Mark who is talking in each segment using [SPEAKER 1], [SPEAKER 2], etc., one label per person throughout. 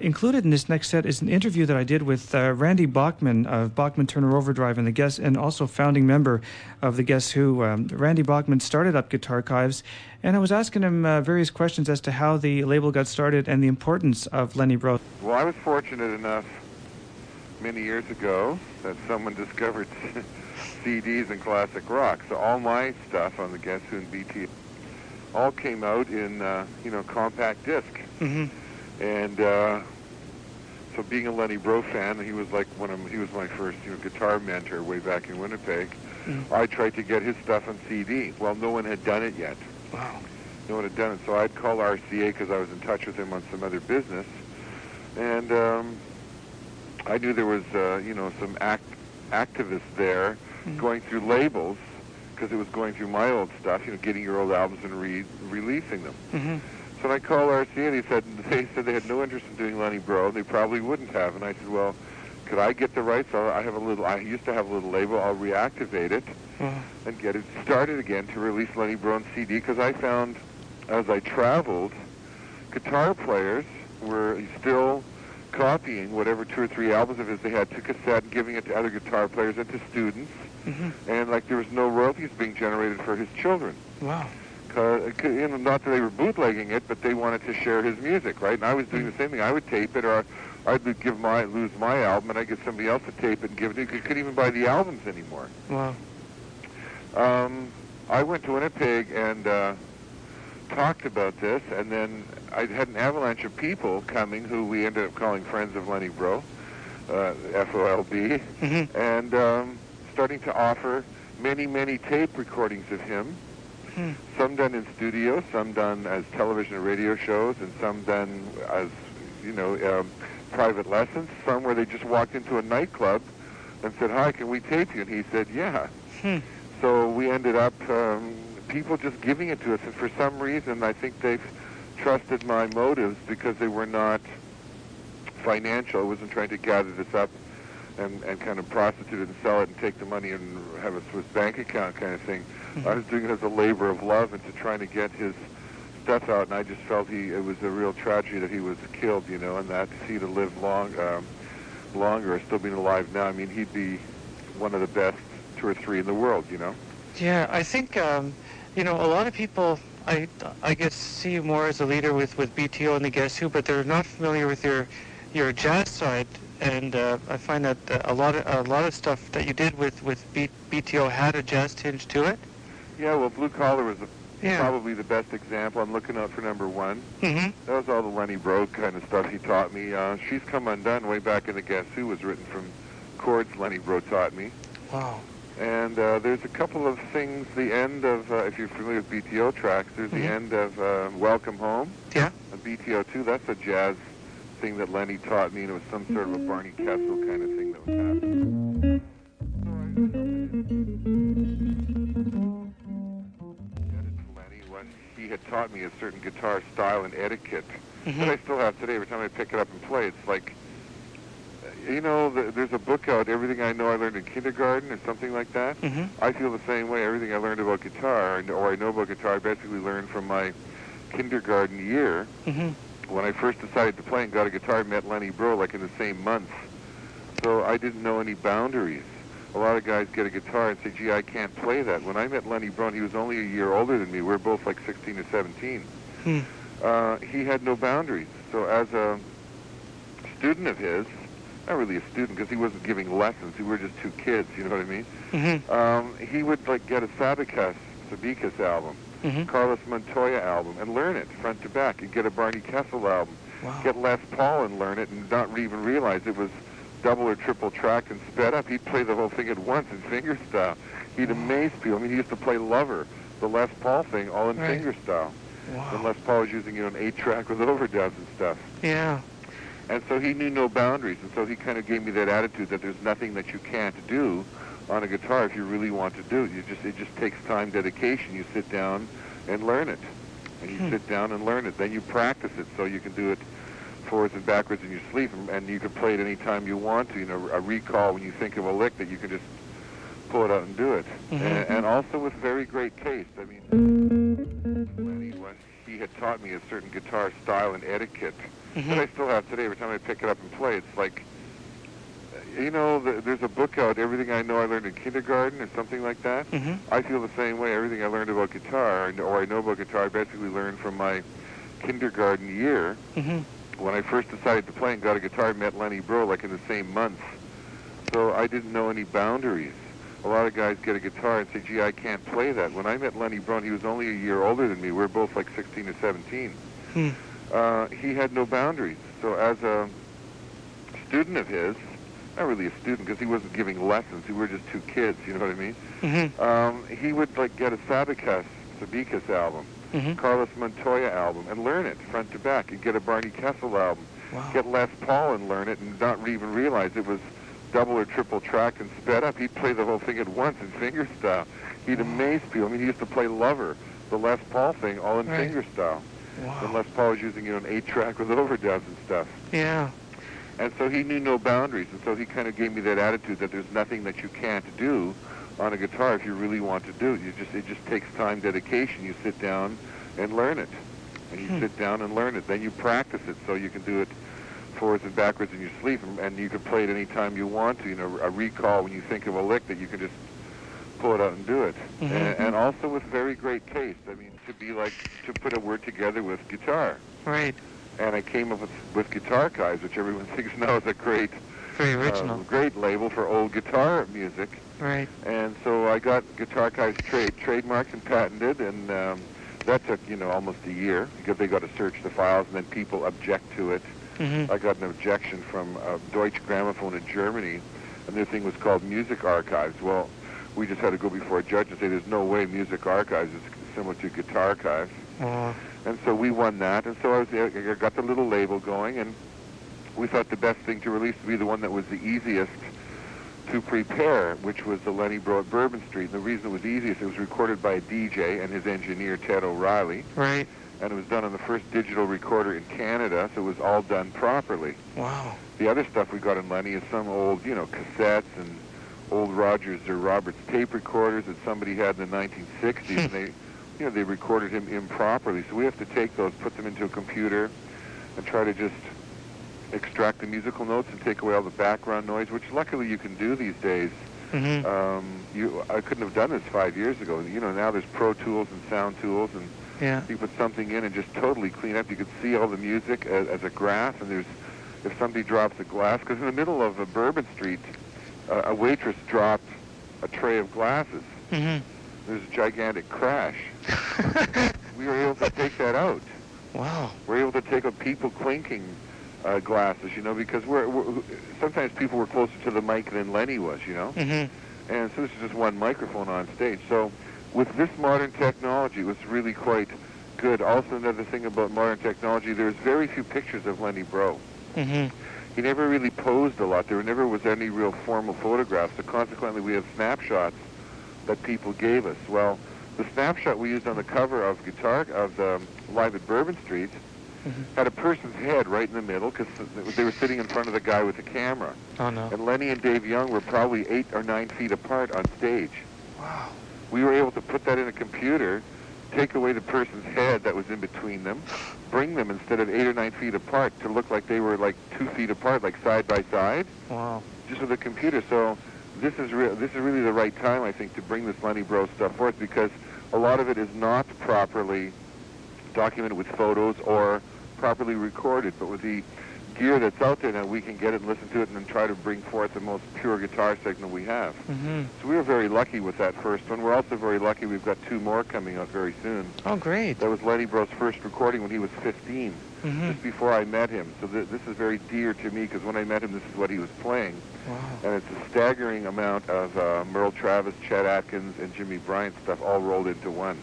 [SPEAKER 1] Included in this next set is an interview that I did with uh, Randy Bachman of Bachman Turner Overdrive and the guest, and also founding member of the Guess Who. Um, Randy Bachman started up Guitar Archives, and I was asking him uh, various questions as to how the label got started and the importance of Lenny Breau.
[SPEAKER 2] Well, I was fortunate enough many years ago that someone discovered CDs and classic rock. So all my stuff on the Guess Who and BT all came out in uh, you know compact disc.
[SPEAKER 1] Mm-hmm.
[SPEAKER 2] And uh, so being a Lenny Breau fan, he was like one of he was my first you know guitar mentor way back in Winnipeg.
[SPEAKER 1] Mm.
[SPEAKER 2] I tried to get his stuff on CD. Well, no one had done it yet.
[SPEAKER 1] Wow.
[SPEAKER 2] No one had done it. So I'd call RCA because I was in touch with him on some other business, and um, I knew there was uh, you know some act activists there
[SPEAKER 1] Mm.
[SPEAKER 2] going through labels because it was going through my old stuff, you know, getting your old albums and re- releasing them.
[SPEAKER 1] Mm-hmm.
[SPEAKER 2] So I called RCA and he said they said they had no interest in doing Lenny Breau. They probably wouldn't have. And I said, well, could I get the rights? I'll, have a little. I used to have a little label. I'll reactivate it
[SPEAKER 1] Wow.
[SPEAKER 2] and get it started again to release Lenny Breau on CD because I found as I traveled, guitar players were still copying whatever two or three albums of his they had to cassette and giving it to other guitar players and to students.
[SPEAKER 1] Mm-hmm.
[SPEAKER 2] And like there was no royalties being generated for his children.
[SPEAKER 1] Wow.
[SPEAKER 2] Uh, you know, not that they were bootlegging it, but they wanted to share his music, right? And I was doing the same thing. I would tape it, or I'd give my lose my album, and I'd get somebody else to tape it and give it. You couldn't even buy the albums anymore.
[SPEAKER 1] Wow.
[SPEAKER 2] Um, I went to Winnipeg and uh, talked about this, and then I had an avalanche of people coming who we ended up calling Friends of Lenny Breau, uh, FOLB,
[SPEAKER 1] Mm-hmm.
[SPEAKER 2] and um, starting to offer many, many tape recordings of him.
[SPEAKER 1] Hmm.
[SPEAKER 2] Some done in studio, some done as television and radio shows, and some done as, you know, um, private lessons. Some where they just walked into a nightclub and said, "Hi, can we tape you?" And he said, "Yeah."
[SPEAKER 1] Hmm.
[SPEAKER 2] So we ended up um, people just giving it to us, and for some reason, I think they've trusted my motives because they were not financial. I wasn't trying to gather this up and, and kind of prostitute it and sell it and take the money and have a Swiss bank account kind of thing. I was doing it as a labor of love and to trying to get his stuff out, and I just felt he it was a real tragedy that he was killed, you know, and that he to live long, um, longer, still being alive now. I mean, he'd be one of the best two or three in the world, you know.
[SPEAKER 1] Yeah, I think um, you know a lot of people. I I guess see you more as a leader with with BTO and the Guess Who, but they're not familiar with your your jazz side. And uh, I find that a lot of a lot of stuff that you did with with B, BTO had a jazz tinge to it.
[SPEAKER 2] Yeah, well, Blue Collar was the,
[SPEAKER 1] Yeah.
[SPEAKER 2] probably the best example. I'm looking out for number one.
[SPEAKER 1] Mm-hmm.
[SPEAKER 2] That was all the Lenny Breau kind of stuff he taught me. Uh, She's Come Undone, way back in the Guess Who, was written from chords Lenny Breau taught me.
[SPEAKER 1] Wow.
[SPEAKER 2] And uh, there's a couple of things, the end of, uh, if you're familiar with BTO tracks, there's
[SPEAKER 1] Mhm.
[SPEAKER 2] the end of uh, Welcome Home.
[SPEAKER 1] Yeah.
[SPEAKER 2] On BTO 2, that's a jazz thing that Lenny taught me, and it was some sort of a Barney Kessel kind of thing that was happening. He had taught me a certain guitar style and etiquette that
[SPEAKER 1] Mm-hmm.
[SPEAKER 2] I still have today. Every time I pick it up and play, it's like, uh, you know, the, there's a book out, Everything I Know I Learned in Kindergarten or something like that.
[SPEAKER 1] Mm-hmm.
[SPEAKER 2] I feel the same way. Everything I learned about guitar, or I know about guitar, I basically learned from my kindergarten year.
[SPEAKER 1] Mm-hmm.
[SPEAKER 2] When I first decided to play and got a guitar, I met Lenny Breau like in the same month. So I didn't know any boundaries. A lot of guys get a guitar and say, gee, I can't play that. When I met Lenny Breau, he was only a year older than me. We were both like 16 or 17
[SPEAKER 1] Hmm.
[SPEAKER 2] uh, he had no boundaries. So as a student of his, not really a student because he wasn't giving lessons. We were just two kids, you know what I mean?
[SPEAKER 1] Mm-hmm.
[SPEAKER 2] Um, he would like get a Sabicas, Sabicas album,
[SPEAKER 1] Mm-hmm.
[SPEAKER 2] Carlos Montoya album, and learn it front to back. And get a Barney Kessel album,
[SPEAKER 1] Wow.
[SPEAKER 2] get Les Paul and learn it, and not even realize it was double or triple tracked and sped up. He'd play the whole thing at once in finger style. He'd amaze people. I mean, he used to play Lover, the Les Paul thing, all in
[SPEAKER 1] Right.
[SPEAKER 2] finger style. And Les Paul was using you know, an eight-track with overdubs and stuff.
[SPEAKER 1] Yeah.
[SPEAKER 2] And so he knew no boundaries, and so he kind of gave me that attitude that there's nothing that you can't do on a guitar if you really want to do it. You just it just takes time, dedication. You sit down and learn it, and you
[SPEAKER 1] Hmm.
[SPEAKER 2] sit down and learn it. Then you practice it so you can do it forwards and backwards in your sleep, and, and you can play it any time you want to. You know, a recall when you think of a lick that you can just pull it out and do it.
[SPEAKER 1] Mhm.
[SPEAKER 2] And, and also with very great taste. I mean, Lenny uh, he had taught me a certain guitar style and etiquette
[SPEAKER 1] Mhm.
[SPEAKER 2] that I still have today. Every time I pick it up and play, it's like, uh, you know, the, there's a book out, Everything I Know I Learned in Kindergarten or something like that.
[SPEAKER 1] Mhm.
[SPEAKER 2] I feel the same way. Everything I learned about guitar, or I know about guitar, I basically learned from my kindergarten year.
[SPEAKER 1] Mhm.
[SPEAKER 2] When I first decided to play and got a guitar, I met Lenny Breau like in the same month. So I didn't know any boundaries. A lot of guys get a guitar and say, gee, I can't play that. When I met Lenny Breau, he was only a year older than me. We were both like 16 or 17.
[SPEAKER 1] Hmm.
[SPEAKER 2] Uh, he had no boundaries. So as a student of his, not really a student because he wasn't giving lessons. We were just two kids, you know what I mean?
[SPEAKER 1] Mhm.
[SPEAKER 2] Um, he would like get a Sabicas, Sabicas album,
[SPEAKER 1] Mhm.
[SPEAKER 2] Carlos Montoya album, and learn it front to back, and get a Barney Kessel album,
[SPEAKER 1] Wow.
[SPEAKER 2] get Les Paul and learn it, and not even realize it was double or triple tracked and sped up. He'd play the whole thing at once in finger style. He'd amaze people. I mean, he used to play Lover, the Les Paul thing, all in
[SPEAKER 1] Right.
[SPEAKER 2] finger style. And Les Paul was using you know, an eight-track with overdubs and stuff.
[SPEAKER 1] Yeah.
[SPEAKER 2] And so he knew no boundaries, and so he kind of gave me that attitude that there's nothing that you can't do on a guitar if you really want to do it. You just it just takes time, dedication. You sit down and learn it, and you
[SPEAKER 1] Hmm.
[SPEAKER 2] sit down and learn it. Then you practice it so you can do it forwards and backwards in your sleep, and, and you can play it any time you want to. You know, a recall when you think of a lick that you can just pull it out and do it.
[SPEAKER 1] Mhm.
[SPEAKER 2] And, and also with very great taste. I mean, to be like to put a word together with guitar.
[SPEAKER 1] Right.
[SPEAKER 2] And I came up with, with Guitar guys, which everyone thinks now is a great,
[SPEAKER 1] Very
[SPEAKER 2] uh,
[SPEAKER 1] original.
[SPEAKER 2] great label for old guitar music.
[SPEAKER 1] Right.
[SPEAKER 2] And so I got Guitar Archives trade trademarked and patented, and um, that took you know almost a year because they got to search the files, and then people object to it.
[SPEAKER 1] Mhm.
[SPEAKER 2] I got an objection from uh, Deutsche Grammophon in Germany, and their thing was called Music Archives. Well, we just had to go before a judge and say there's no way Music Archives is similar to Guitar Archives.
[SPEAKER 1] Wow.
[SPEAKER 2] And so we won that, and so I was I got the little label going, and we thought the best thing to release would be the one that was the easiest to prepare, which was the Lenny Breau Bourbon Street. And the reason it was easiest, it was recorded by a DJ and his engineer Ted O'Reilly,
[SPEAKER 1] Right.
[SPEAKER 2] and it was done on the first digital recorder in Canada, so it was all done properly.
[SPEAKER 1] Wow.
[SPEAKER 2] The other stuff we got in Lenny is some old, you know, cassettes and old Rogers or Roberts tape recorders that somebody had in the 1960s, and they, you know, they recorded him improperly. So we have to take those, put them into a computer, and try to just extract the musical notes and take away all the background noise, which luckily you can do these days.
[SPEAKER 1] Mhm.
[SPEAKER 2] Um, you, I couldn't have done this five years ago. You know, now there's Pro Tools and Sound Tools, and
[SPEAKER 1] Yeah.
[SPEAKER 2] you put something in and just totally clean up. You could see all the music as, as a graph, and there's if somebody drops a glass, because in the middle of a Bourbon Street, uh, a waitress dropped a tray of glasses.
[SPEAKER 1] Mhm.
[SPEAKER 2] There's a gigantic crash. We were able to take that out.
[SPEAKER 1] wow.
[SPEAKER 2] We're able to take out people clinking uh, glasses, you know, because we're, we're sometimes people were closer to the mic than Lenny was, you know.
[SPEAKER 1] Mhm.
[SPEAKER 2] And so this is just one microphone on stage. So with this modern technology, it was really quite good. Also, another thing about modern technology, there's very few pictures of Lenny Breau.
[SPEAKER 1] Mhm.
[SPEAKER 2] He never really posed a lot. There never was any real formal photographs. So consequently, we have snapshots that people gave us. Well, the snapshot we used on the cover of Guitar of the Live at Bourbon Street
[SPEAKER 1] Mhm.
[SPEAKER 2] had a person's head right in the middle because they were sitting in front of the guy with the camera.
[SPEAKER 1] Oh no.
[SPEAKER 2] And Lenny and Dave Young were probably eight or nine feet apart on stage.
[SPEAKER 1] Wow.
[SPEAKER 2] We were able to put that in a computer, take away the person's head that was in between them, bring them instead of eight or nine feet apart to look like they were like two feet apart, like side by side,
[SPEAKER 1] Wow.
[SPEAKER 2] just with a computer. So this is re- this is really the right time, I think, to bring this Lenny Breau stuff forth because a lot of it is not properly documented with photos or properly recorded, but with the gear that's out there now, we can get it and listen to it and then try to bring forth the most pure guitar signal we have.
[SPEAKER 1] Mhm.
[SPEAKER 2] So we were very lucky with that first one. We're also very lucky we've got two more coming out very soon.
[SPEAKER 1] Oh great.
[SPEAKER 2] That was Lenny Breau's first recording when he was 15,
[SPEAKER 1] Mhm.
[SPEAKER 2] just before I met him. So th- this is very dear to me because when I met him, this is what he was playing.
[SPEAKER 1] Wow.
[SPEAKER 2] And it's a staggering amount of uh, Merle Travis, Chet Atkins, and Jimmy Bryant stuff all rolled into one.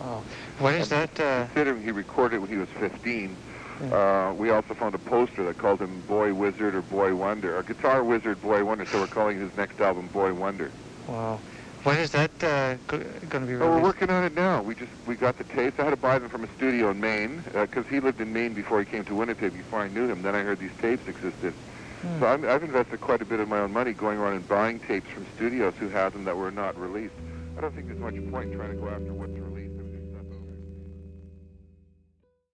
[SPEAKER 1] Wow. What is that? Uh,
[SPEAKER 2] Considering he recorded when he was 15,
[SPEAKER 1] Yeah.
[SPEAKER 2] uh, we also found a poster that called him Boy Wizard or Boy Wonder, or Guitar Wizard Boy Wonder, so we're calling his next album Boy Wonder.
[SPEAKER 1] wow. When is that uh, going to be released?
[SPEAKER 2] Oh, we're working on it now. We just we got the tapes. I had to buy them from a studio in Maine because he lived in Maine before he came to Winnipeg. Before I knew him, then I heard these tapes existed.
[SPEAKER 1] Hmm.
[SPEAKER 2] So I'm, I've invested quite a bit of my own money going around and buying tapes from studios who have them that were not released. I don't think there's much point in trying to go after what's